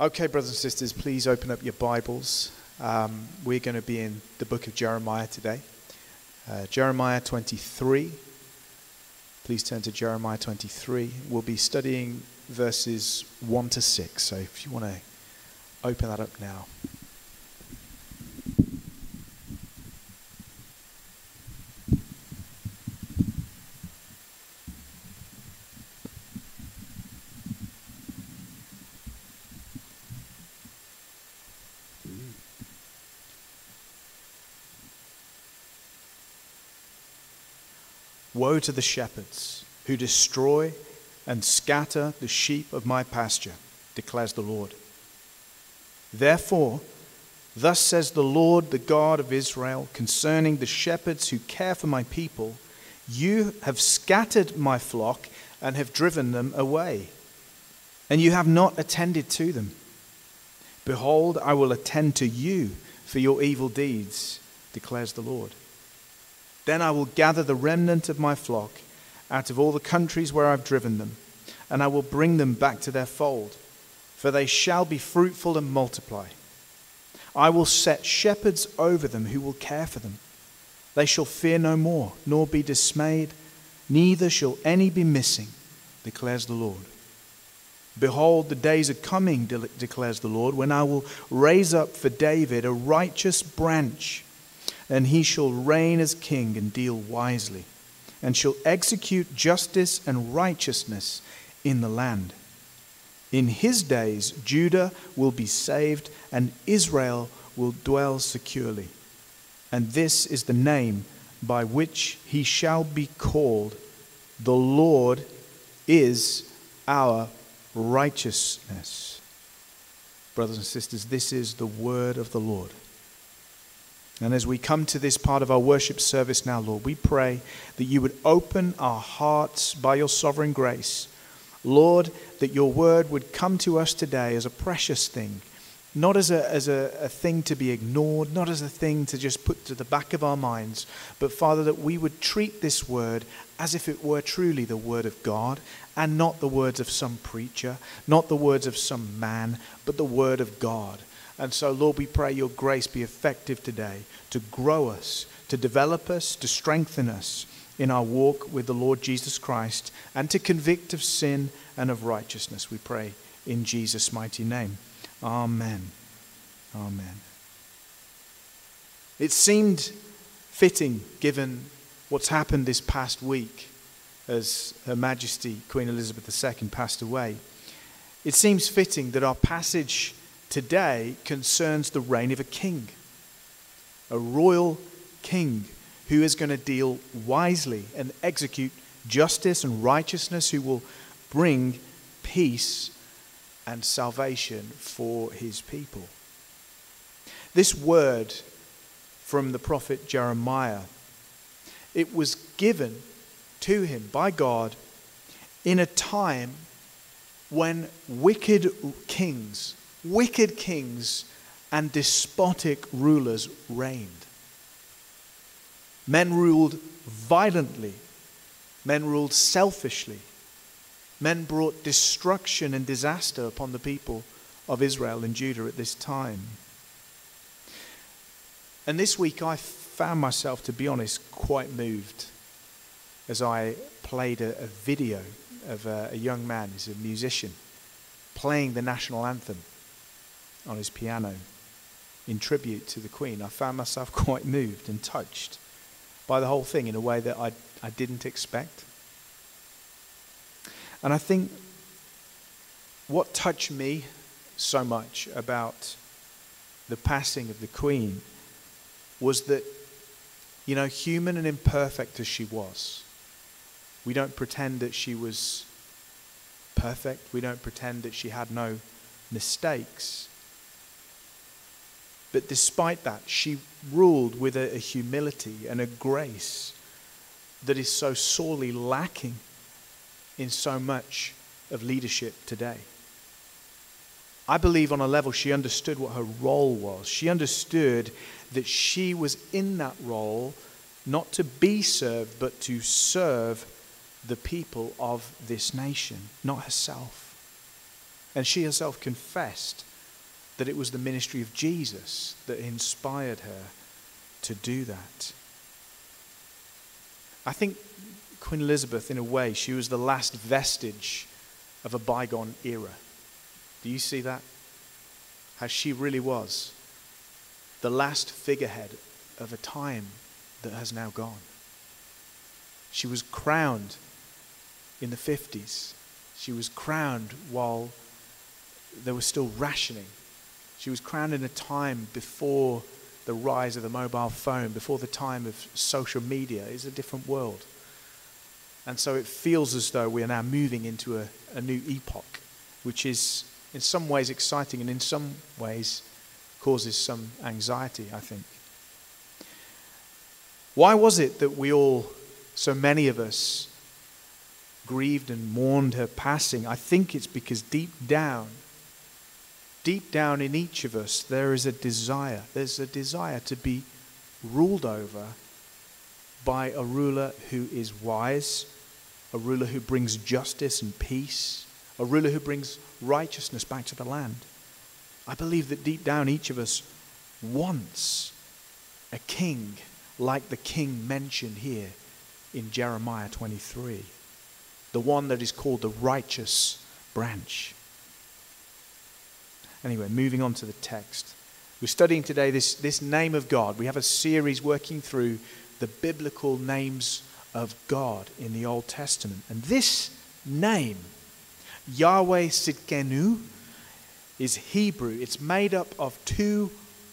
Okay, brothers and sisters, please open up your Bibles. Um, we're going to be in the book of Jeremiah today. Uh, Jeremiah 23. Please turn to Jeremiah 23. We'll be studying verses 1 to 6. So if you want to open that up now. Woe to the shepherds who destroy and scatter the sheep of my pasture, declares the Lord. Therefore, thus says the Lord, the God of Israel, concerning the shepherds who care for my people You have scattered my flock and have driven them away, and you have not attended to them. Behold, I will attend to you for your evil deeds, declares the Lord. Then I will gather the remnant of my flock out of all the countries where I've driven them, and I will bring them back to their fold, for they shall be fruitful and multiply. I will set shepherds over them who will care for them. They shall fear no more, nor be dismayed, neither shall any be missing, declares the Lord. Behold, the days are coming, declares the Lord, when I will raise up for David a righteous branch and he shall reign as king and deal wisely, and shall execute justice and righteousness in the land. In his days, Judah will be saved, and Israel will dwell securely. And this is the name by which he shall be called The Lord is our righteousness. Brothers and sisters, this is the word of the Lord. And as we come to this part of our worship service now, Lord, we pray that you would open our hearts by your sovereign grace. Lord, that your word would come to us today as a precious thing, not as, a, as a, a thing to be ignored, not as a thing to just put to the back of our minds, but Father, that we would treat this word as if it were truly the word of God and not the words of some preacher, not the words of some man, but the word of God. And so, Lord, we pray your grace be effective today to grow us, to develop us, to strengthen us in our walk with the Lord Jesus Christ, and to convict of sin and of righteousness. We pray in Jesus' mighty name. Amen. Amen. It seemed fitting, given what's happened this past week as Her Majesty Queen Elizabeth II passed away. It seems fitting that our passage today concerns the reign of a king, a royal king who is going to deal wisely and execute justice and righteousness, who will bring peace and salvation for his people. This word from the prophet Jeremiah, it was given to him by God in a time when wicked kings wicked kings and despotic rulers reigned. Men ruled violently, men ruled selfishly, men brought destruction and disaster upon the people of Israel and Judah at this time. And this week I found myself, to be honest, quite moved as I played a, a video of a, a young man, he's a musician, playing the national anthem on his piano in tribute to the Queen, I found myself quite moved and touched by the whole thing in a way that I, I didn't expect. And I think what touched me so much about the passing of the Queen was that, you know, human and imperfect as she was, we don't pretend that she was perfect, we don't pretend that she had no mistakes. But despite that, she ruled with a, a humility and a grace that is so sorely lacking in so much of leadership today. I believe on a level she understood what her role was. She understood that she was in that role not to be served, but to serve the people of this nation, not herself. And she herself confessed that it was the ministry of Jesus that inspired her to do that. I think Queen Elizabeth, in a way, she was the last vestige of a bygone era. Do you see that? How she really was the last figurehead of a time that has now gone. She was crowned in the 50s. She was crowned while there was still rationing. She was crowned in a time before the rise of the mobile phone, before the time of social media. It's a different world. And so it feels as though we are now moving into a, a new epoch, which is in some ways exciting and in some ways causes some anxiety, I think. Why was it that we all, so many of us, grieved and mourned her passing? I think it's because deep down, deep down in each of us, there is a desire. There's a desire to be ruled over by a ruler who is wise, a ruler who brings justice and peace, a ruler who brings righteousness back to the land. I believe that deep down each of us wants a king like the king mentioned here in Jeremiah 23, the one that is called the righteous branch. Anyway, moving on to the text. We're studying today this, this name of God. We have a series working through the biblical names of God in the Old Testament. And this name, Yahweh Sidkenu, is Hebrew. It's made up of two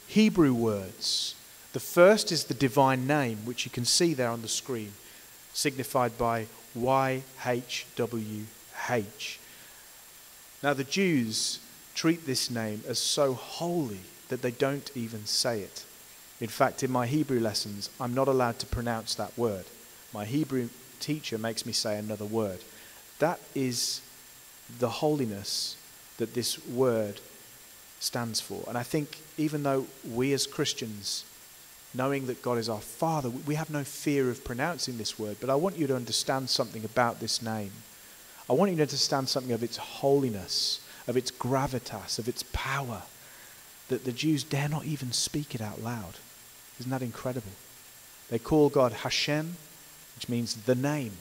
Hebrew words. The first is the divine name, which you can see there on the screen, signified by YHWH. Now, the Jews treat this name as so holy that they don't even say it. In fact, in my Hebrew lessons, I'm not allowed to pronounce that word. My Hebrew teacher makes me say another word. That is the holiness that this word stands for. And I think even though we as Christians, knowing that God is our Father, we have no fear of pronouncing this word, but I want you to understand something about this name. I want you to understand something of its holiness, of its gravitas, of its power, that the Jews dare not even speak it out loud. Isn't that incredible? They call God Hashem, which means the name,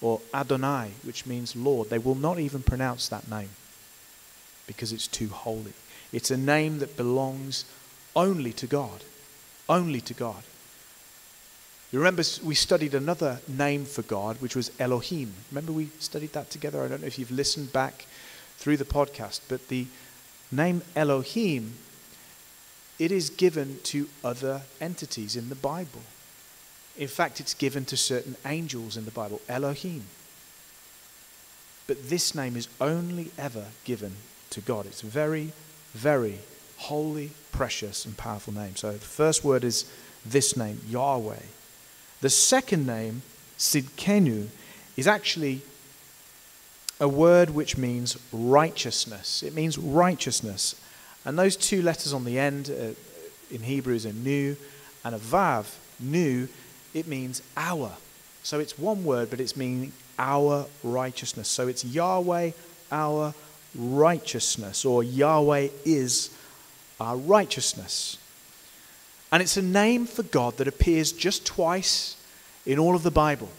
or Adonai, which means Lord. They will not even pronounce that name because it's too holy. It's a name that belongs only to God. Only to God. You remember we studied another name for God, which was Elohim. Remember we studied that together? I don't know if you've listened back through the podcast, but the name Elohim, it is given to other entities in the Bible. In fact, it's given to certain angels in the Bible, Elohim. But this name is only ever given to God. It's a very, very holy, precious, and powerful name. So the first word is this name, Yahweh. The second name, Sidkenu, is actually a word which means righteousness. It means righteousness. And those two letters on the end uh, in Hebrew is a nu and a vav. Nu, it means our. So it's one word, but it's meaning our righteousness. So it's Yahweh, our righteousness, or Yahweh is our righteousness. And it's a name for God that appears just twice in all of the Bible.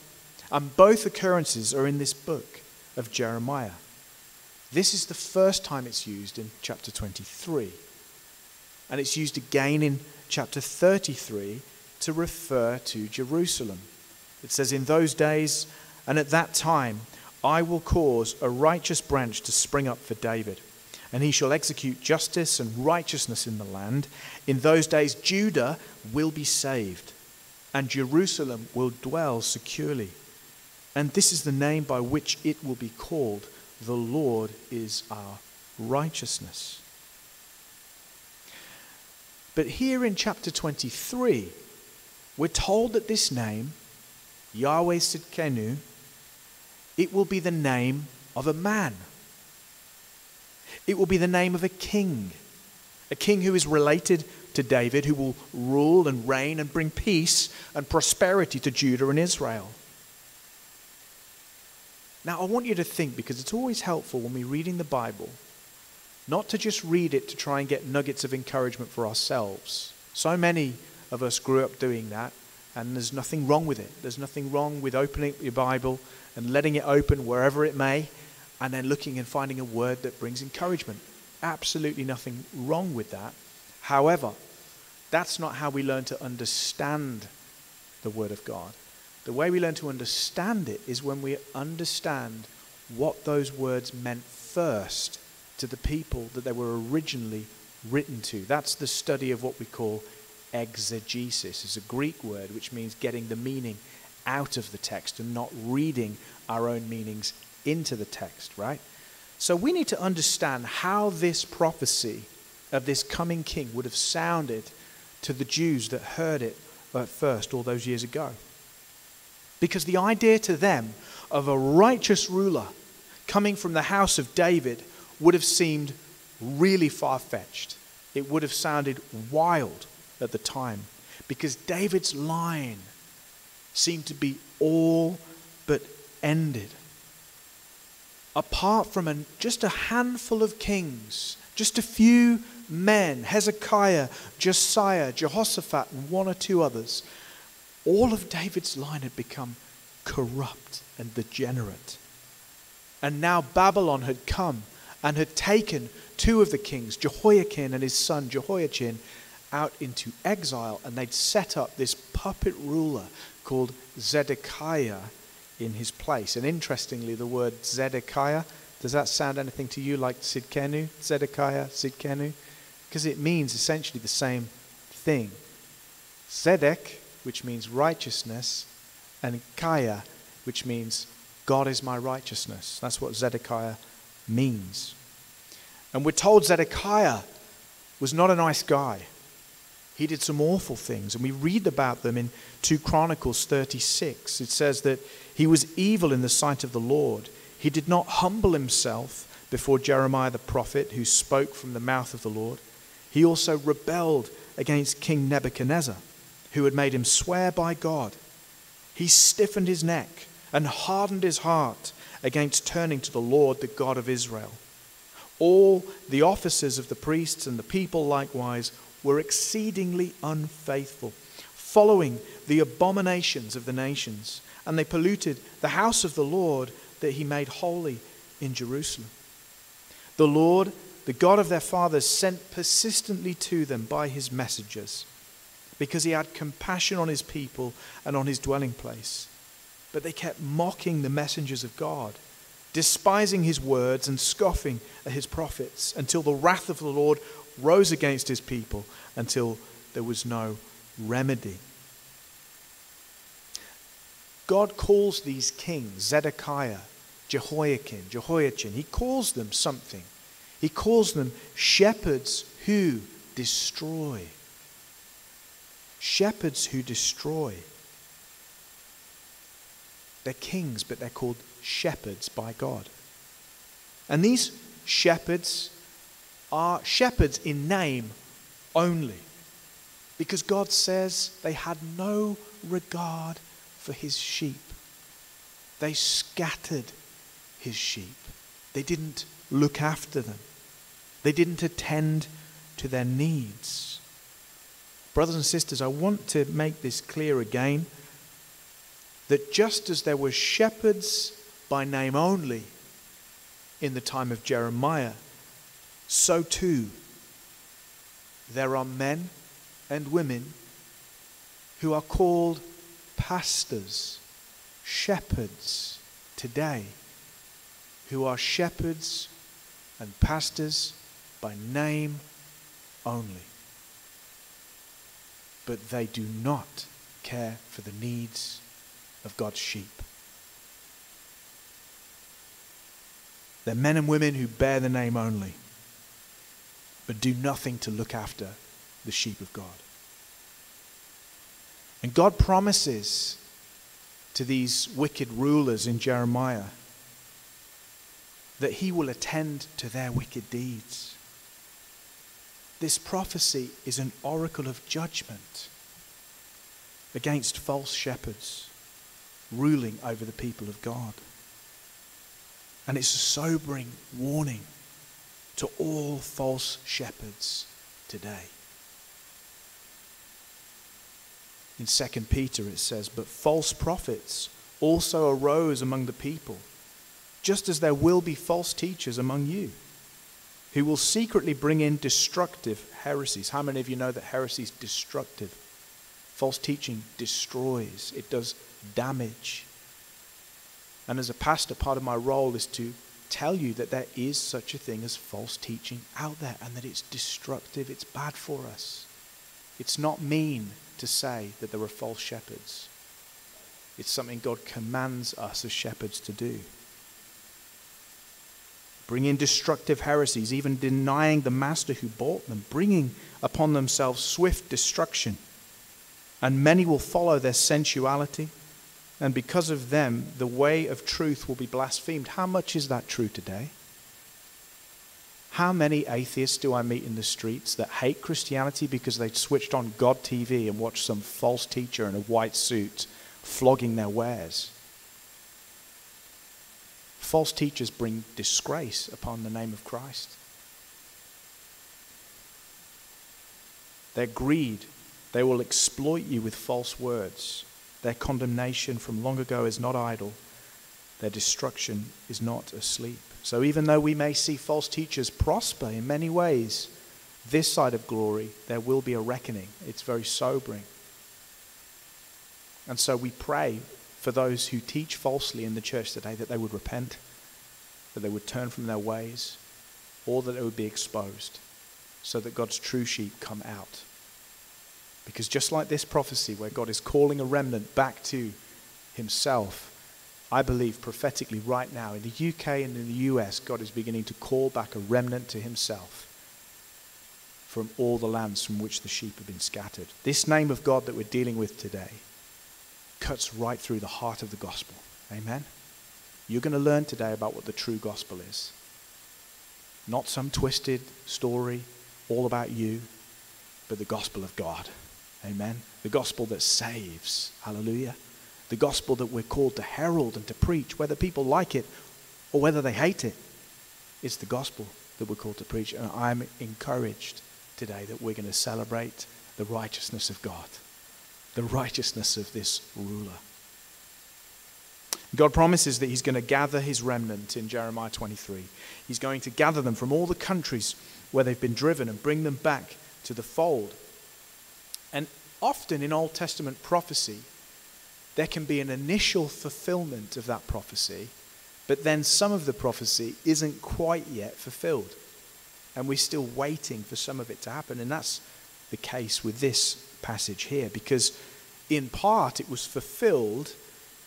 And both occurrences are in this book of Jeremiah. This is the first time it's used in chapter 23. And it's used again in chapter 33 to refer to Jerusalem. It says, In those days and at that time, I will cause a righteous branch to spring up for David, and he shall execute justice and righteousness in the land. In those days, Judah will be saved, and Jerusalem will dwell securely. And this is the name by which it will be called The Lord is our righteousness. But here in chapter 23, we're told that this name, Yahweh Sidkenu, it will be the name of a man. It will be the name of a king, a king who is related to David, who will rule and reign and bring peace and prosperity to Judah and Israel. Now, I want you to think, because it's always helpful when we're reading the Bible, not to just read it to try and get nuggets of encouragement for ourselves. So many of us grew up doing that, and there's nothing wrong with it. There's nothing wrong with opening your Bible and letting it open wherever it may, and then looking and finding a word that brings encouragement. Absolutely nothing wrong with that. However, that's not how we learn to understand the Word of God. The way we learn to understand it is when we understand what those words meant first to the people that they were originally written to. That's the study of what we call exegesis. It's a Greek word which means getting the meaning out of the text and not reading our own meanings into the text, right? So we need to understand how this prophecy of this coming king would have sounded to the Jews that heard it at first all those years ago. Because the idea to them of a righteous ruler coming from the house of David would have seemed really far fetched. It would have sounded wild at the time because David's line seemed to be all but ended. Apart from an, just a handful of kings, just a few men Hezekiah, Josiah, Jehoshaphat, and one or two others all of David's line had become corrupt and degenerate. And now Babylon had come and had taken two of the kings, Jehoiakim and his son Jehoiachin, out into exile, and they'd set up this puppet ruler called Zedekiah in his place. And interestingly, the word Zedekiah, does that sound anything to you like Sidkenu? Zedekiah, Sidkenu? Because it means essentially the same thing. Zedek, which means righteousness, and Kaya, which means God is my righteousness. That's what Zedekiah means. And we're told Zedekiah was not a nice guy. He did some awful things, and we read about them in 2 Chronicles 36. It says that he was evil in the sight of the Lord. He did not humble himself before Jeremiah the prophet, who spoke from the mouth of the Lord. He also rebelled against King Nebuchadnezzar, who had made him swear by God. He stiffened his neck and hardened his heart against turning to the Lord, the God of Israel. All the officers of the priests and the people likewise were exceedingly unfaithful, following the abominations of the nations, and they polluted the house of the Lord that he made holy in Jerusalem. The Lord, the God of their fathers, sent persistently to them by his messengers, because he had compassion on his people and on his dwelling place. But they kept mocking the messengers of God despising his words and scoffing at his prophets, until the wrath of the Lord rose against his people, until there was no remedy. God calls these kings, Zedekiah, Jehoiakim, Jehoiachin, he calls them something. He calls them shepherds who destroy. Shepherds who destroy. They're kings, but they're called shepherds by God. And these shepherds are shepherds in name only, because God says they had no regard for his sheep. They scattered his sheep. They didn't look after them. They didn't attend to their needs. Brothers and sisters, I want to make this clear again that just as there were shepherds by name only in the time of Jeremiah, so too there are men and women who are called pastors, shepherds today, who are shepherds and pastors by name only. But they do not care for the needs of God's sheep. They're men and women who bear the name only, but do nothing to look after the sheep of God. And God promises to these wicked rulers in Jeremiah that he will attend to their wicked deeds. This prophecy is an oracle of judgment against false shepherds ruling over the people of God. And it's a sobering warning to all false shepherds today. In 2 Peter it says, But false prophets also arose among the people, just as there will be false teachers among you, who will secretly bring in destructive heresies. How many of you know that heresy is destructive? False teaching destroys, it does damage. And as a pastor, part of my role is to tell you that there is such a thing as false teaching out there and that it's destructive, it's bad for us. It's not mean to say that there are false shepherds. It's something God commands us as shepherds to do. Bringing destructive heresies, even denying the master who bought them, bringing upon themselves swift destruction. And many will follow their sensuality and because of them, the way of truth will be blasphemed. How much is that true today? How many atheists do I meet in the streets that hate Christianity because they switched on God TV and watched some false teacher in a white suit flogging their wares? False teachers bring disgrace upon the name of Christ. Their greed, they will exploit you with false words. Their condemnation from long ago is not idle, their destruction is not asleep. So, even though we may see false teachers prosper in many ways, this side of glory, there will be a reckoning. It's very sobering. And so we pray for those who teach falsely in the church today that they would repent, that they would turn from their ways, or that it would be exposed so that God's true sheep come out. Because just like this prophecy, where God is calling a remnant back to himself, I believe prophetically right now in the UK and in the US, God is beginning to call back a remnant to himself from all the lands from which the sheep have been scattered. This name of God that we're dealing with today cuts right through the heart of the gospel. Amen? You're going to learn today about what the true gospel is. Not some twisted story all about you, but the gospel of God. Amen. The gospel that saves. Hallelujah. The gospel that we're called to herald and to preach, whether people like it or whether they hate it. It's the gospel that we're called to preach. And I'm encouraged today that we're going to celebrate the righteousness of God, the righteousness of this ruler. God promises that He's going to gather His remnant in Jeremiah 23. He's going to gather them from all the countries where they've been driven and bring them back to the fold. And often in Old Testament prophecy, there can be an initial fulfillment of that prophecy, but then some of the prophecy isn't quite yet fulfilled. And we're still waiting for some of it to happen. And that's the case with this passage here, because in part it was fulfilled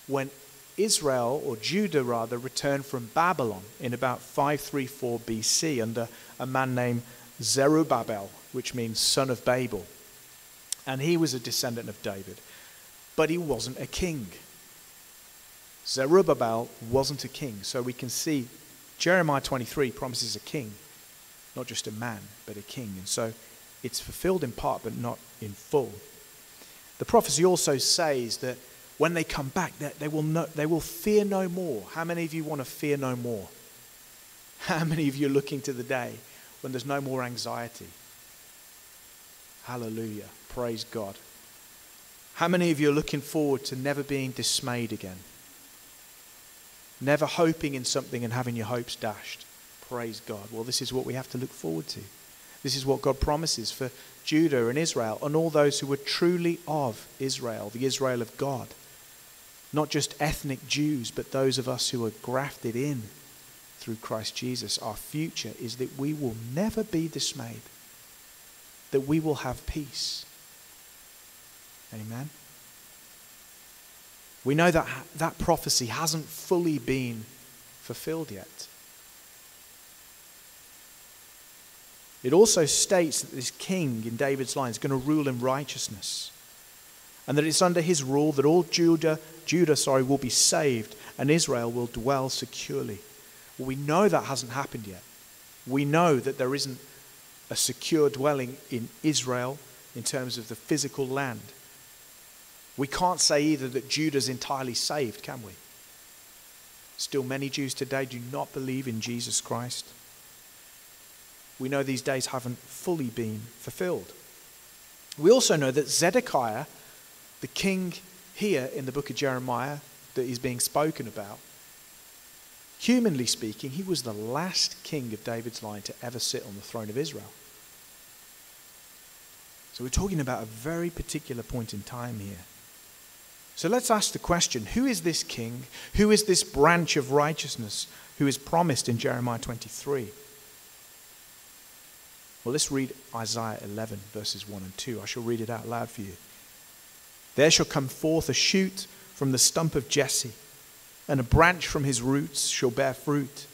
when Israel, or Judah rather, returned from Babylon in about 534 BC under a man named Zerubbabel, which means son of Babel and he was a descendant of David, but he wasn't a king. Zerubbabel wasn't a king, so we can see Jeremiah 23 promises a king, not just a man, but a king. And so it's fulfilled in part, but not in full. The prophecy also says that when they come back, they will, no, they will fear no more. How many of you want to fear no more? How many of you are looking to the day when there's no more anxiety? Hallelujah. Praise God. How many of you are looking forward to never being dismayed again? Never hoping in something and having your hopes dashed? Praise God. Well, this is what we have to look forward to. This is what God promises for Judah and Israel and all those who were truly of Israel, the Israel of God. Not just ethnic Jews, but those of us who are grafted in through Christ Jesus. Our future is that we will never be dismayed, that we will have peace Amen. We know that that prophecy hasn't fully been fulfilled yet. It also states that this king in David's line is going to rule in righteousness. And that it's under his rule that all Judah, Judah sorry, will be saved and Israel will dwell securely. Well, we know that hasn't happened yet. We know that there isn't a secure dwelling in Israel in terms of the physical land. We can't say either that Judah's entirely saved, can we? Still, many Jews today do not believe in Jesus Christ. We know these days haven't fully been fulfilled. We also know that Zedekiah, the king here in the book of Jeremiah that is being spoken about, humanly speaking, he was the last king of David's line to ever sit on the throne of Israel. So we're talking about a very particular point in time here. So let's ask the question who is this king? Who is this branch of righteousness who is promised in Jeremiah 23? Well, let's read Isaiah 11, verses 1 and 2. I shall read it out loud for you. There shall come forth a shoot from the stump of Jesse, and a branch from his roots shall bear fruit.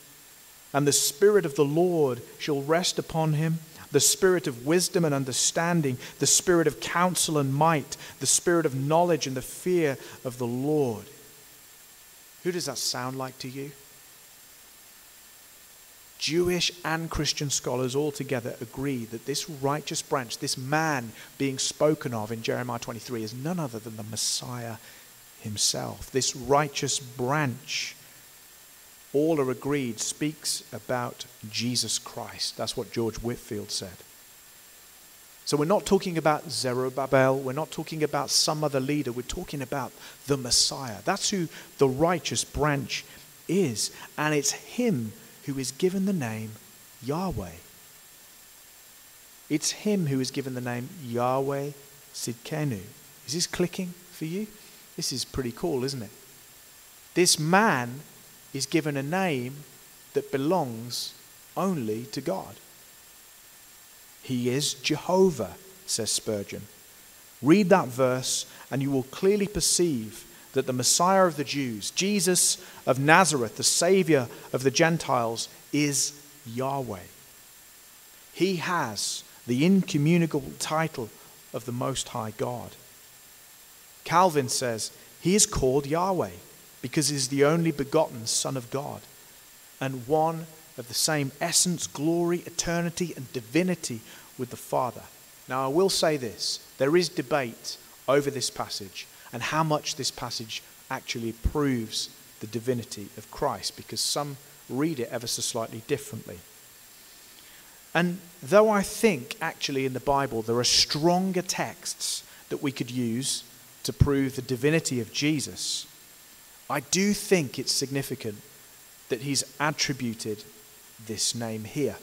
And the Spirit of the Lord shall rest upon him the Spirit of wisdom and understanding, the Spirit of counsel and might, the Spirit of knowledge and the fear of the Lord. Who does that sound like to you? Jewish and Christian scholars all together agree that this righteous branch, this man being spoken of in Jeremiah 23, is none other than the Messiah himself. This righteous branch, all are agreed, speaks about Jesus Christ. That's what George Whitefield said. So we're not talking about Zerubbabel, we're not talking about some other leader, we're talking about the Messiah. That's who the righteous branch is, and it's him who is given the name Yahweh. It's him who is given the name Yahweh Sidkenu. Is this clicking for you? This is pretty cool, isn't it? This man is given a name that belongs only to God. He is Jehovah, says Spurgeon. Read that verse, and you will clearly perceive that the Messiah of the Jews, Jesus of Nazareth, the Savior of the Gentiles, is Yahweh. He has the incommunicable title of the Most High God. Calvin says he is called Yahweh because he is the only begotten Son of God and one of the same essence, glory, eternity, and divinity with the Father. Now, I will say this there is debate over this passage and how much this passage actually proves the divinity of Christ, because some read it ever so slightly differently. And though I think actually in the Bible there are stronger texts that we could use to prove the divinity of Jesus, I do think it's significant that he's attributed this name here.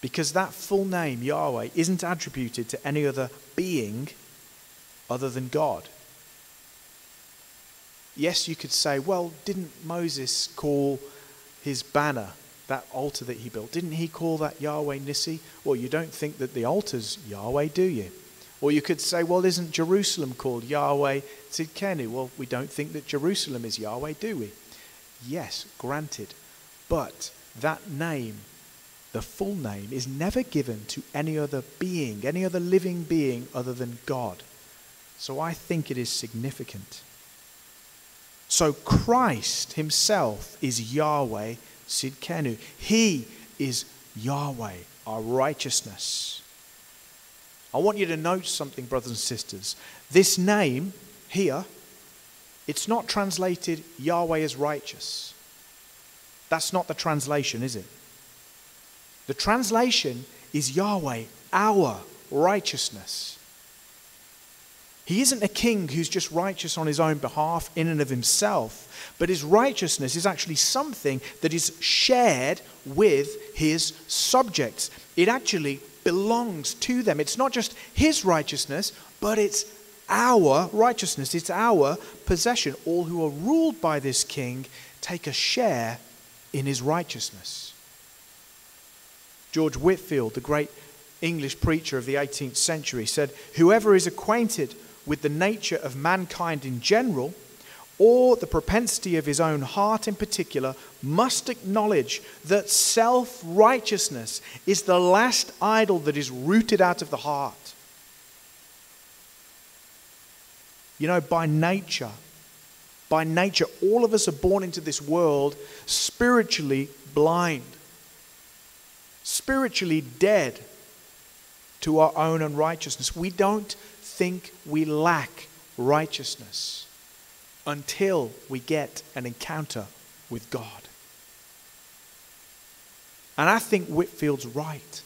Because that full name, Yahweh, isn't attributed to any other being other than God. Yes, you could say, well, didn't Moses call his banner, that altar that he built, didn't he call that Yahweh Nissi? Well, you don't think that the altar's Yahweh, do you? Or you could say, well, isn't Jerusalem called Yahweh Tzidkenu? Well, we don't think that Jerusalem is Yahweh, do we? Yes, granted. But that name, the full name, is never given to any other being, any other living being other than God. So I think it is significant. So Christ himself is Yahweh Sidkenu. He is Yahweh, our righteousness. I want you to note something, brothers and sisters. This name here, it's not translated Yahweh is righteous. That's not the translation, is it? The translation is Yahweh, our righteousness. He isn't a king who's just righteous on his own behalf in and of himself, but his righteousness is actually something that is shared with his subjects. It actually belongs to them. It's not just his righteousness, but it's our righteousness. It's our possession. All who are ruled by this king take a share in his righteousness. George Whitefield, the great English preacher of the 18th century, said, Whoever is acquainted with the nature of mankind in general, or the propensity of his own heart in particular, must acknowledge that self righteousness is the last idol that is rooted out of the heart. You know, by nature, by nature, all of us are born into this world spiritually blind, spiritually dead to our own unrighteousness. We don't think we lack righteousness until we get an encounter with God. And I think Whitefield's right.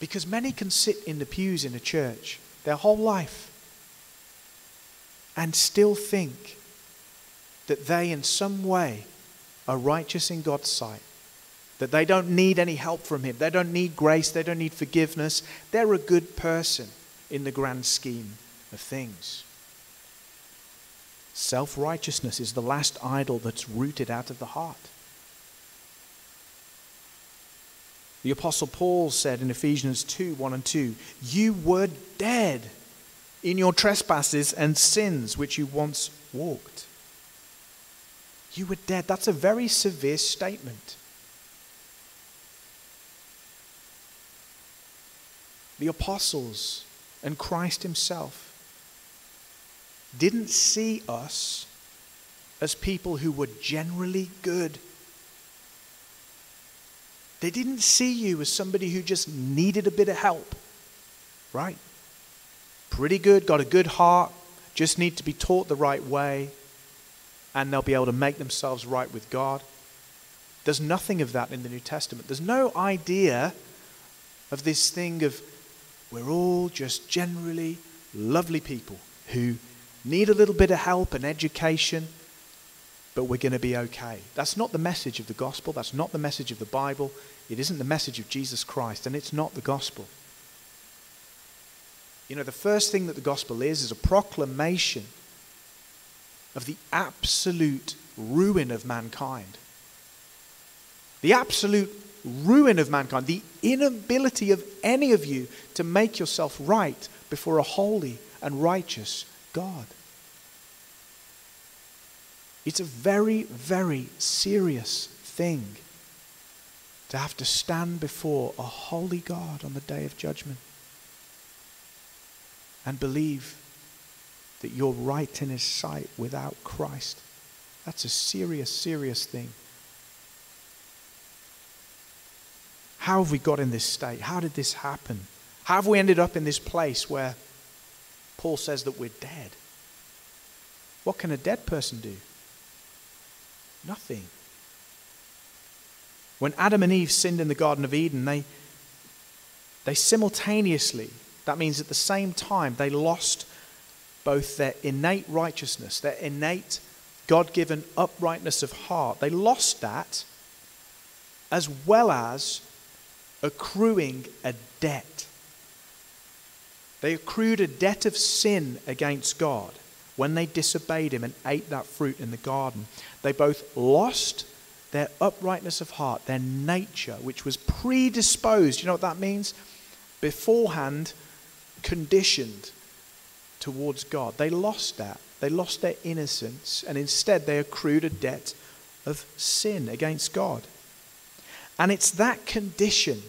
Because many can sit in the pews in a church their whole life and still think that they, in some way, are righteous in God's sight. That they don't need any help from Him. They don't need grace. They don't need forgiveness. They're a good person in the grand scheme of things. Self righteousness is the last idol that's rooted out of the heart. The Apostle Paul said in Ephesians 2 1 and 2, You were dead in your trespasses and sins which you once walked. You were dead. That's a very severe statement. The apostles and Christ Himself didn't see us as people who were generally good. They didn't see you as somebody who just needed a bit of help, right? Pretty good, got a good heart, just need to be taught the right way, and they'll be able to make themselves right with God. There's nothing of that in the New Testament. There's no idea of this thing of we're all just generally lovely people who need a little bit of help and education, but we're going to be okay. That's not the message of the gospel. That's not the message of the Bible. It isn't the message of Jesus Christ, and it's not the gospel. You know, the first thing that the gospel is is a proclamation of the absolute ruin of mankind. The absolute ruin of mankind, the inability of any of you to make yourself right before a holy and righteous God. It's a very, very serious thing to have to stand before a holy God on the day of judgment and believe that you're right in His sight without Christ. That's a serious, serious thing. How have we got in this state? How did this happen? How have we ended up in this place where Paul says that we're dead? What can a dead person do? Nothing. When Adam and Eve sinned in the Garden of Eden, they, they simultaneously, that means at the same time, they lost both their innate righteousness, their innate God given uprightness of heart. They lost that as well as accruing a debt. They accrued a debt of sin against God when they disobeyed Him and ate that fruit in the garden. They both lost their uprightness of heart, their nature, which was predisposed. You know what that means? Beforehand, conditioned towards God. They lost that. They lost their innocence, and instead they accrued a debt of sin against God. And it's that condition,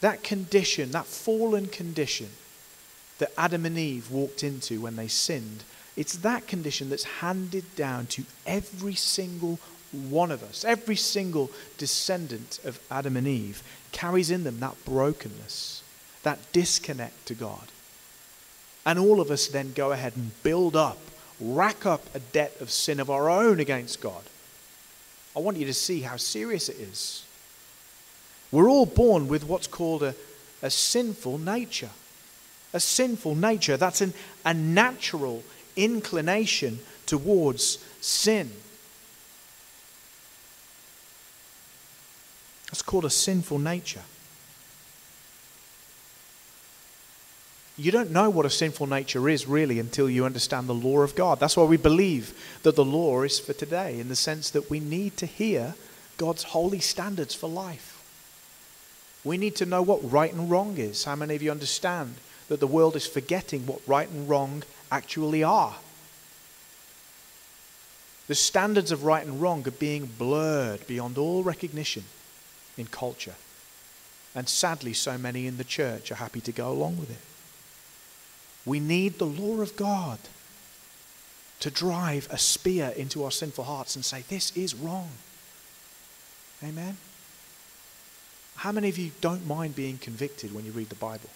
that condition, that fallen condition that Adam and Eve walked into when they sinned. It's that condition that's handed down to every single one of us. Every single descendant of Adam and Eve carries in them that brokenness, that disconnect to God. And all of us then go ahead and build up, rack up a debt of sin of our own against God. I want you to see how serious it is. We're all born with what's called a, a sinful nature. A sinful nature. That's an, a natural inclination towards sin. That's called a sinful nature. You don't know what a sinful nature is really until you understand the law of God. That's why we believe that the law is for today, in the sense that we need to hear God's holy standards for life. We need to know what right and wrong is. How many of you understand that the world is forgetting what right and wrong actually are? The standards of right and wrong are being blurred beyond all recognition in culture. And sadly, so many in the church are happy to go along with it. We need the law of God to drive a spear into our sinful hearts and say, This is wrong. Amen? How many of you don't mind being convicted when you read the Bible?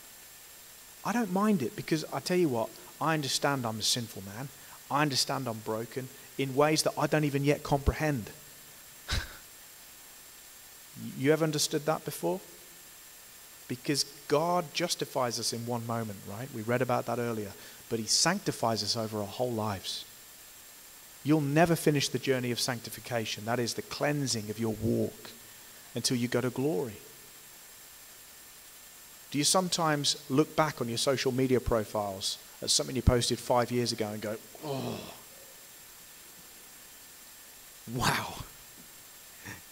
I don't mind it because I tell you what, I understand I'm a sinful man. I understand I'm broken in ways that I don't even yet comprehend. You ever understood that before? Because God justifies us in one moment, right? We read about that earlier. But He sanctifies us over our whole lives. You'll never finish the journey of sanctification. That is the cleansing of your walk until you go to glory. Do you sometimes look back on your social media profiles at something you posted five years ago and go, oh, wow,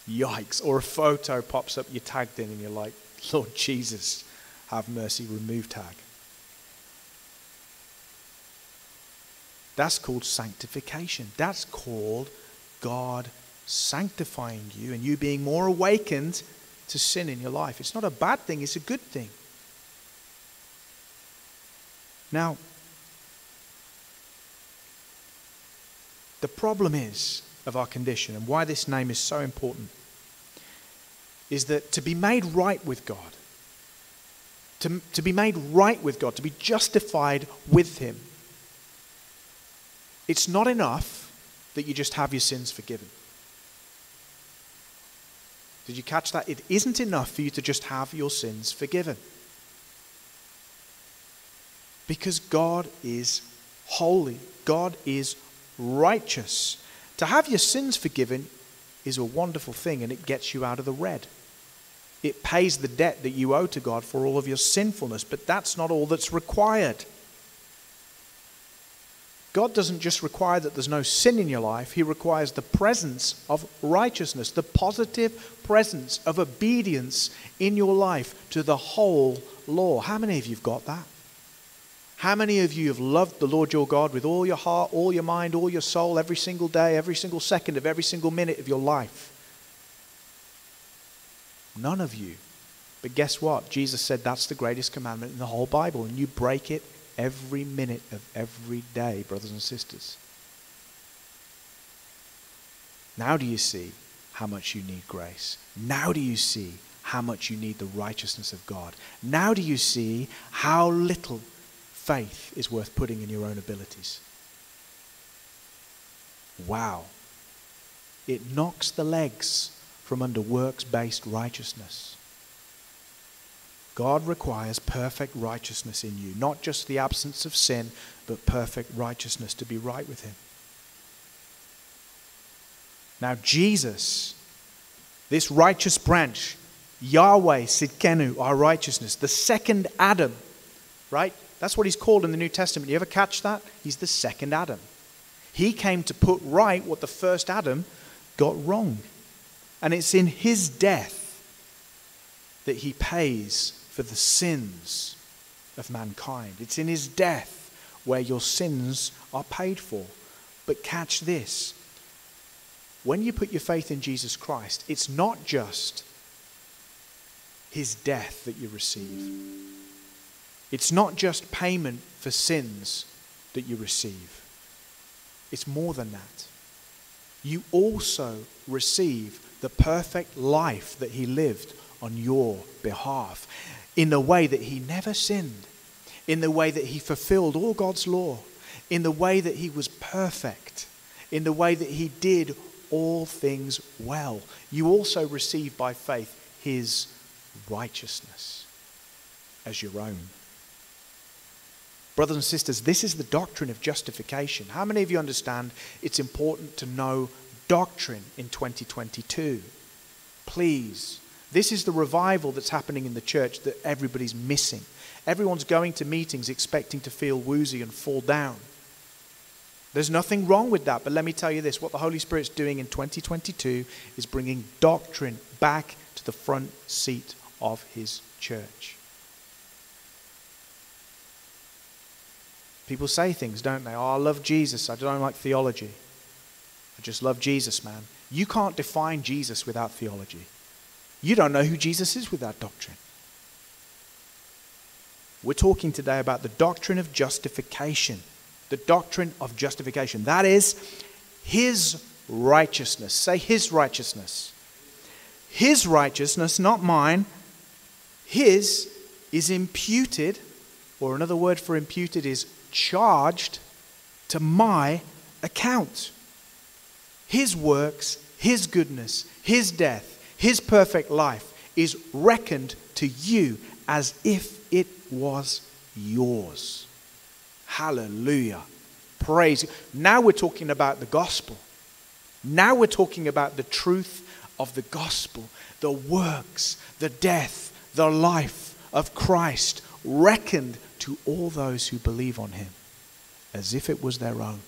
yikes? Or a photo pops up you tagged in and you're like, Lord Jesus, have mercy, remove tag. That's called sanctification. That's called God sanctifying you and you being more awakened to sin in your life. It's not a bad thing, it's a good thing. Now, the problem is of our condition and why this name is so important is that to be made right with God, to, to be made right with God, to be justified with Him, it's not enough that you just have your sins forgiven. Did you catch that? It isn't enough for you to just have your sins forgiven. Because God is holy, God is righteous. To have your sins forgiven is a wonderful thing and it gets you out of the red. It pays the debt that you owe to God for all of your sinfulness, but that's not all that's required. God doesn't just require that there's no sin in your life, He requires the presence of righteousness, the positive presence of obedience in your life to the whole law. How many of you have got that? How many of you have loved the Lord your God with all your heart, all your mind, all your soul, every single day, every single second of every single minute of your life? None of you. But guess what? Jesus said that's the greatest commandment in the whole Bible, and you break it every minute of every day, brothers and sisters. Now do you see how much you need grace? Now do you see how much you need the righteousness of God? Now do you see how little faith is worth putting in your own abilities? Wow. It knocks the legs from under works based righteousness. God requires perfect righteousness in you, not just the absence of sin, but perfect righteousness to be right with Him. Now, Jesus, this righteous branch, Yahweh Sidkenu, our righteousness, the second Adam, right? That's what he's called in the New Testament. You ever catch that? He's the second Adam. He came to put right what the first Adam got wrong. And it's in his death that he pays for the sins of mankind. It's in his death where your sins are paid for. But catch this when you put your faith in Jesus Christ, it's not just his death that you receive, it's not just payment for sins that you receive, it's more than that. You also receive the perfect life that he lived on your behalf in the way that he never sinned, in the way that he fulfilled all God's law, in the way that he was perfect, in the way that he did all things well. You also receive by faith his righteousness as your own. Brothers and sisters, this is the doctrine of justification. How many of you understand it's important to know doctrine in 2022? Please this is the revival that's happening in the church that everybody's missing. Everyone's going to meetings expecting to feel woozy and fall down. There's nothing wrong with that, but let me tell you this what the Holy Spirit's doing in 2022 is bringing doctrine back to the front seat of His church. People say things, don't they? Oh, I love Jesus. I don't like theology. I just love Jesus, man. You can't define Jesus without theology. You don't know who Jesus is without doctrine. We're talking today about the doctrine of justification. The doctrine of justification. That is His righteousness. Say His righteousness. His righteousness, not mine. His is imputed, or another word for imputed is charged to my account. His works, His goodness, His death, his perfect life, is reckoned to you as if it was yours. Hallelujah. Praise. Now we're talking about the gospel. Now we're talking about the truth of the gospel, the works, the death, the life of Christ reckoned to all those who believe on him as if it was their own.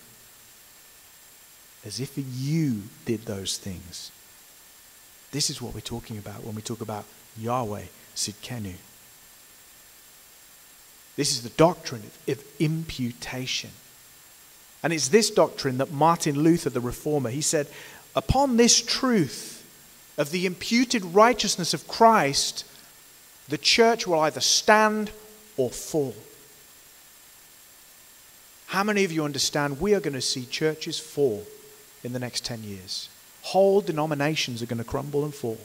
As if you did those things. This is what we're talking about when we talk about Yahweh Sidkenu. This is the doctrine of imputation. And it's this doctrine that Martin Luther, the reformer, he said, upon this truth of the imputed righteousness of Christ, the church will either stand or fall. How many of you understand we are going to see churches fall in the next 10 years? Whole denominations are going to crumble and fall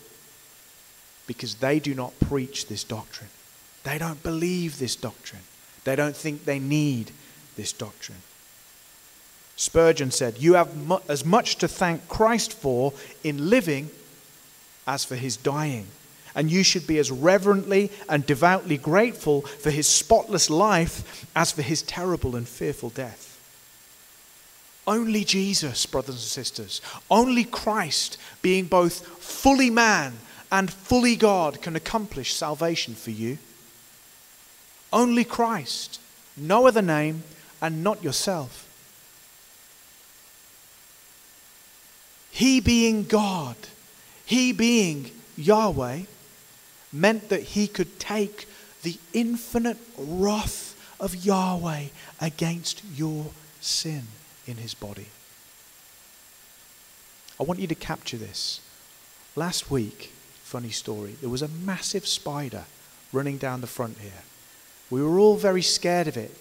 because they do not preach this doctrine. They don't believe this doctrine. They don't think they need this doctrine. Spurgeon said, You have mu- as much to thank Christ for in living as for his dying. And you should be as reverently and devoutly grateful for his spotless life as for his terrible and fearful death. Only Jesus, brothers and sisters, only Christ, being both fully man and fully God, can accomplish salvation for you. Only Christ, no other name, and not yourself. He being God, He being Yahweh, meant that He could take the infinite wrath of Yahweh against your sin in His body. I want you to capture this. Last week, funny story, there was a massive spider running down the front here. We were all very scared of it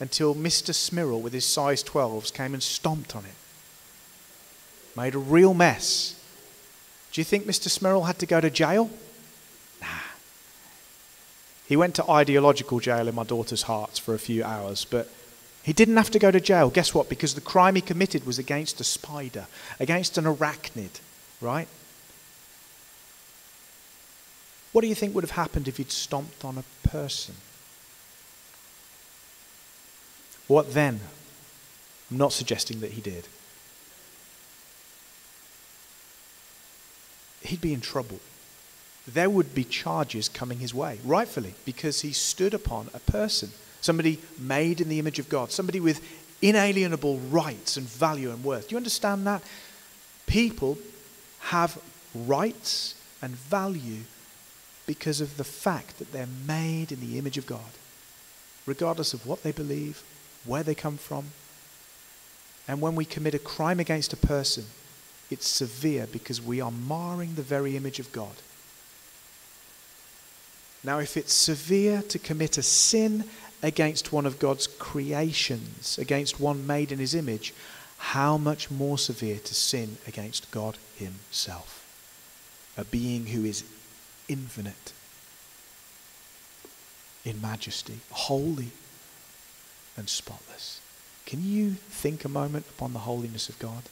until Mr. Smirrel with his size 12s came and stomped on it made a real mess. Do you think Mr. Smirrel had to go to jail? He went to ideological jail in my daughter's heart for a few hours, but he didn't have to go to jail. Guess what? Because the crime he committed was against a spider, against an arachnid, right? What do you think would have happened if he'd stomped on a person? What then? I'm not suggesting that he did. he'd be in trouble. There would be charges coming his way, rightfully, because he stood upon a person, somebody made in the image of God, somebody with inalienable rights and value and worth. Do you understand that? People have rights and value because of the fact that they're made in the image of God, regardless of what they believe, where they come from. And when we commit a crime against a person, it's severe because we are marring the very image of God. Now, if it's severe to commit a sin against one of God's creations, against one made in his image, how much more severe to sin against God himself, a being who is infinite in majesty, holy and spotless. Can you think a moment upon the holiness of God?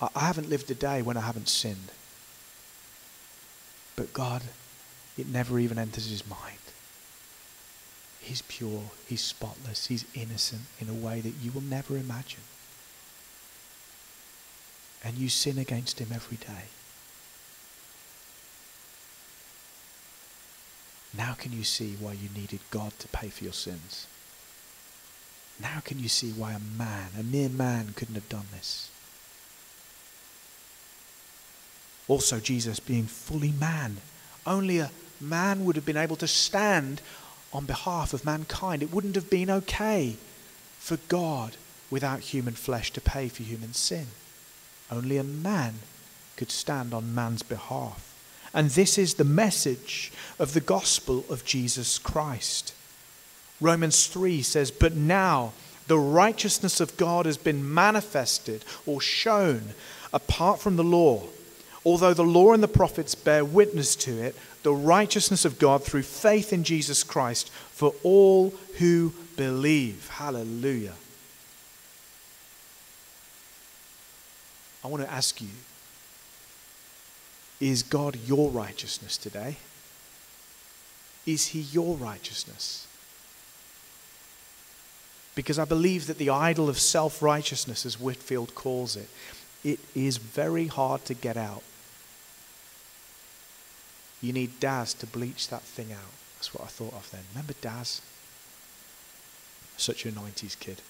I haven't lived a day when I haven't sinned. But God, it never even enters his mind. He's pure, he's spotless, he's innocent in a way that you will never imagine. And you sin against him every day. Now can you see why you needed God to pay for your sins? Now can you see why a man, a mere man, couldn't have done this? Also, Jesus being fully man. Only a man would have been able to stand on behalf of mankind. It wouldn't have been okay for God without human flesh to pay for human sin. Only a man could stand on man's behalf. And this is the message of the gospel of Jesus Christ. Romans 3 says, But now the righteousness of God has been manifested or shown apart from the law Although the law and the prophets bear witness to it, the righteousness of God through faith in Jesus Christ for all who believe. Hallelujah. I want to ask you Is God your righteousness today? Is he your righteousness? Because I believe that the idol of self righteousness, as Whitefield calls it, it is very hard to get out. You need Daz to bleach that thing out. That's what I thought of then. Remember Daz? Such a 90s kid.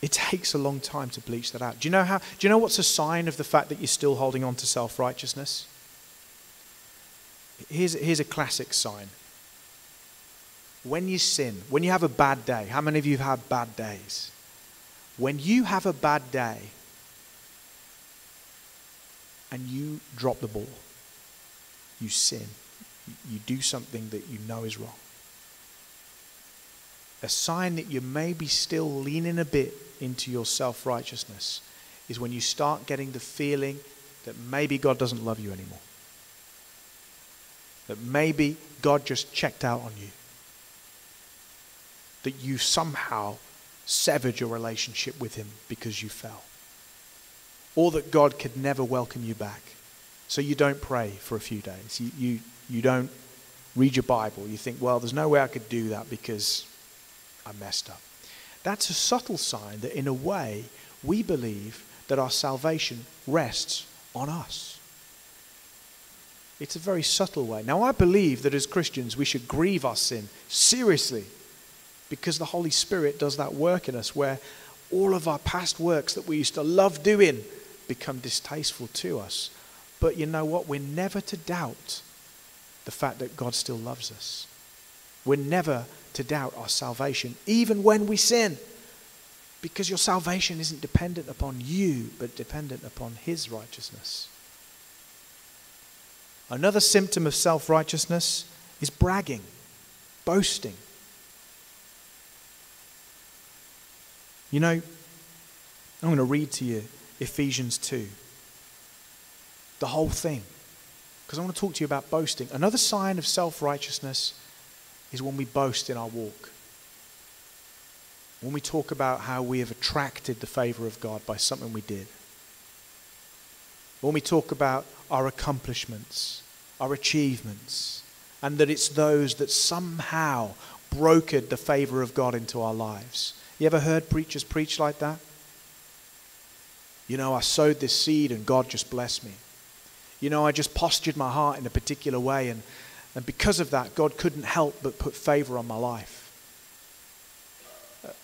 It takes a long time to bleach that out. Do you know how do you know what's a sign of the fact that you're still holding on to self-righteousness? Here's, here's a classic sign. When you sin, when you have a bad day, how many of you have had bad days? When you have a bad day and you drop the ball, you sin, you do something that you know is wrong. A sign that you may be still leaning a bit into your self righteousness is when you start getting the feeling that maybe God doesn't love you anymore. That maybe God just checked out on you. That you somehow severed your relationship with Him because you fell. Or that God could never welcome you back. So you don't pray for a few days. You, you, you don't read your Bible. You think, well, there's no way I could do that because I messed up. That's a subtle sign that, in a way, we believe that our salvation rests on us. It's a very subtle way. Now, I believe that as Christians, we should grieve our sin seriously because the Holy Spirit does that work in us where all of our past works that we used to love doing become distasteful to us. But you know what? We're never to doubt the fact that God still loves us. We're never to doubt our salvation, even when we sin. Because your salvation isn't dependent upon you, but dependent upon His righteousness. Another symptom of self righteousness is bragging, boasting. You know, I'm going to read to you Ephesians 2. The whole thing. Because I want to talk to you about boasting. Another sign of self righteousness is when we boast in our walk. When we talk about how we have attracted the favor of God by something we did. When we talk about our accomplishments, our achievements, and that it's those that somehow brokered the favor of God into our lives. You ever heard preachers preach like that? You know, I sowed this seed and God just blessed me. You know, I just postured my heart in a particular way, and, and because of that, God couldn't help but put favor on my life.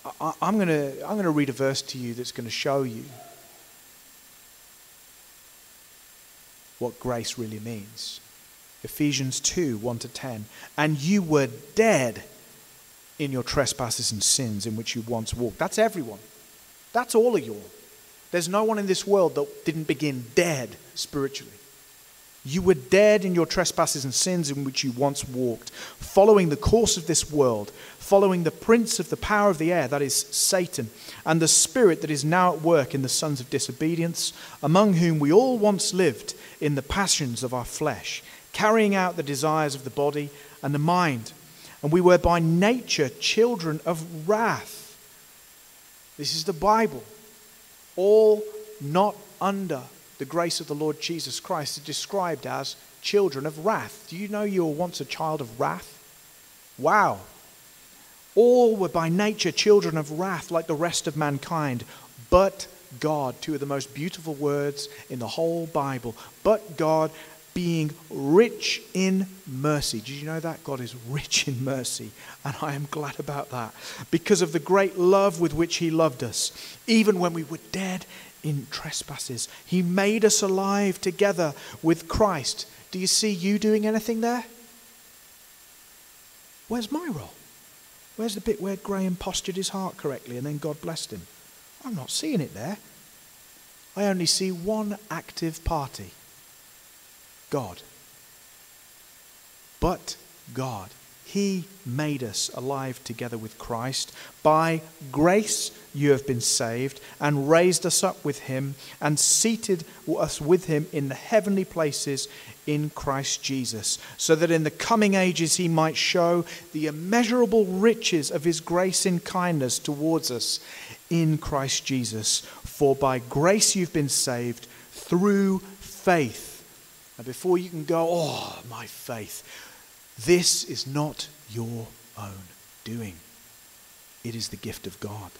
Uh, I, I'm going to I'm going to read a verse to you that's going to show you what grace really means. Ephesians 2 1 to 10. And you were dead in your trespasses and sins in which you once walked. That's everyone. That's all of you. There's no one in this world that didn't begin dead spiritually. You were dead in your trespasses and sins in which you once walked, following the course of this world, following the prince of the power of the air, that is Satan, and the spirit that is now at work in the sons of disobedience, among whom we all once lived in the passions of our flesh, carrying out the desires of the body and the mind. And we were by nature children of wrath. This is the Bible. All not under the grace of the Lord Jesus Christ is described as children of wrath. Do you know you were once a child of wrath? Wow. All were by nature children of wrath like the rest of mankind, but God, two of the most beautiful words in the whole Bible, but God being rich in mercy. Did you know that? God is rich in mercy, and I am glad about that because of the great love with which He loved us, even when we were dead in trespasses. He made us alive together with Christ. Do you see you doing anything there? Where's my role? Where's the bit where Graham postured his heart correctly and then God blessed him? I'm not seeing it there. I only see one active party God. But God. He made us alive together with Christ. By grace you have been saved, and raised us up with him, and seated us with him in the heavenly places in Christ Jesus, so that in the coming ages he might show the immeasurable riches of his grace and kindness towards us in Christ Jesus. For by grace you've been saved through faith. And before you can go, oh, my faith, this is not your own doing. It is the gift of God,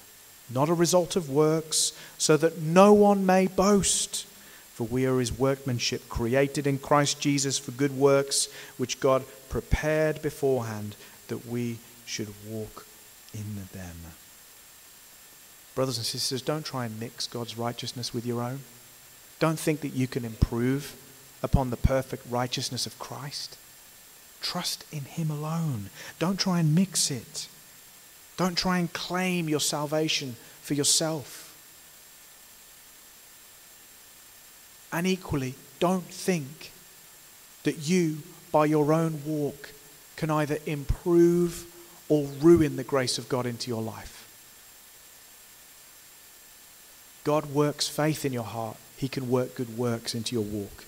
not a result of works, so that no one may boast. For we are his workmanship, created in Christ Jesus for good works, which God prepared beforehand that we should walk in them. Brothers and sisters, don't try and mix God's righteousness with your own. Don't think that you can improve upon the perfect righteousness of Christ. Trust in Him alone. Don't try and mix it. Don't try and claim your salvation for yourself. And equally, don't think that you, by your own walk, can either improve or ruin the grace of God into your life. God works faith in your heart, He can work good works into your walk.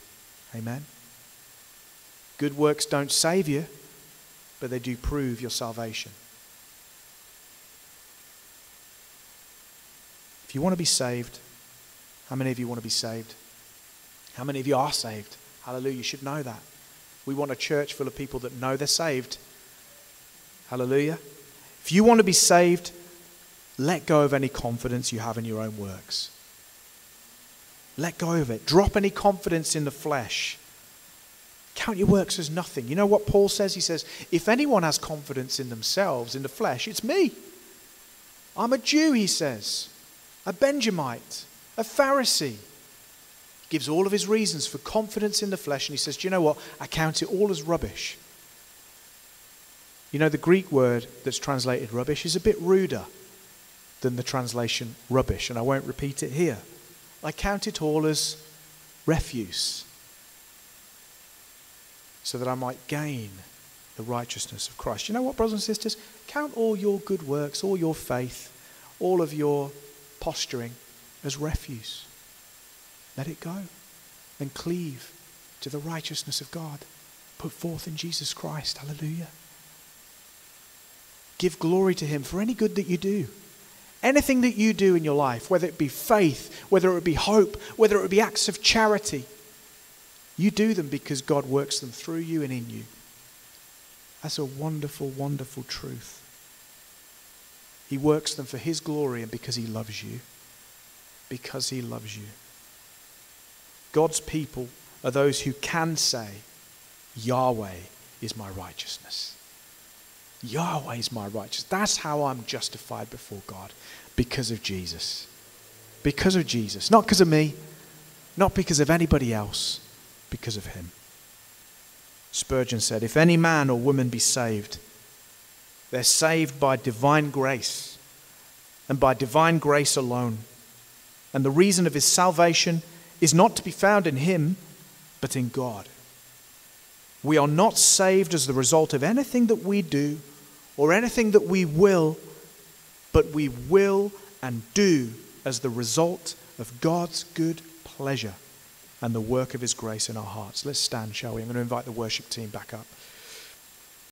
Amen. Good works don't save you, but they do prove your salvation. If you want to be saved, how many of you want to be saved? How many of you are saved? Hallelujah. You should know that. We want a church full of people that know they're saved. Hallelujah. If you want to be saved, let go of any confidence you have in your own works. Let go of it. Drop any confidence in the flesh. Count your works as nothing. You know what Paul says? He says, if anyone has confidence in themselves, in the flesh, it's me. I'm a Jew, he says, a Benjamite, a Pharisee. He gives all of his reasons for confidence in the flesh, and he says, Do you know what? I count it all as rubbish. You know, the Greek word that's translated rubbish is a bit ruder than the translation rubbish, and I won't repeat it here. I count it all as refuse so that I might gain the righteousness of Christ. You know what, brothers and sisters? Count all your good works, all your faith, all of your posturing as refuse. Let it go and cleave to the righteousness of God put forth in Jesus Christ. Hallelujah. Give glory to Him for any good that you do. Anything that you do in your life, whether it be faith, whether it be hope, whether it be acts of charity, you do them because God works them through you and in you. That's a wonderful, wonderful truth. He works them for His glory and because He loves you. Because He loves you. God's people are those who can say, Yahweh is my righteousness. Yahweh is my righteousness. That's how I'm justified before God because of Jesus. Because of Jesus. Not because of me, not because of anybody else, because of Him. Spurgeon said, If any man or woman be saved, they're saved by divine grace and by divine grace alone. And the reason of his salvation is not to be found in him, but in God. We are not saved as the result of anything that we do or anything that we will, but we will and do as the result of God's good pleasure and the work of His grace in our hearts. Let's stand, shall we? I'm going to invite the worship team back up.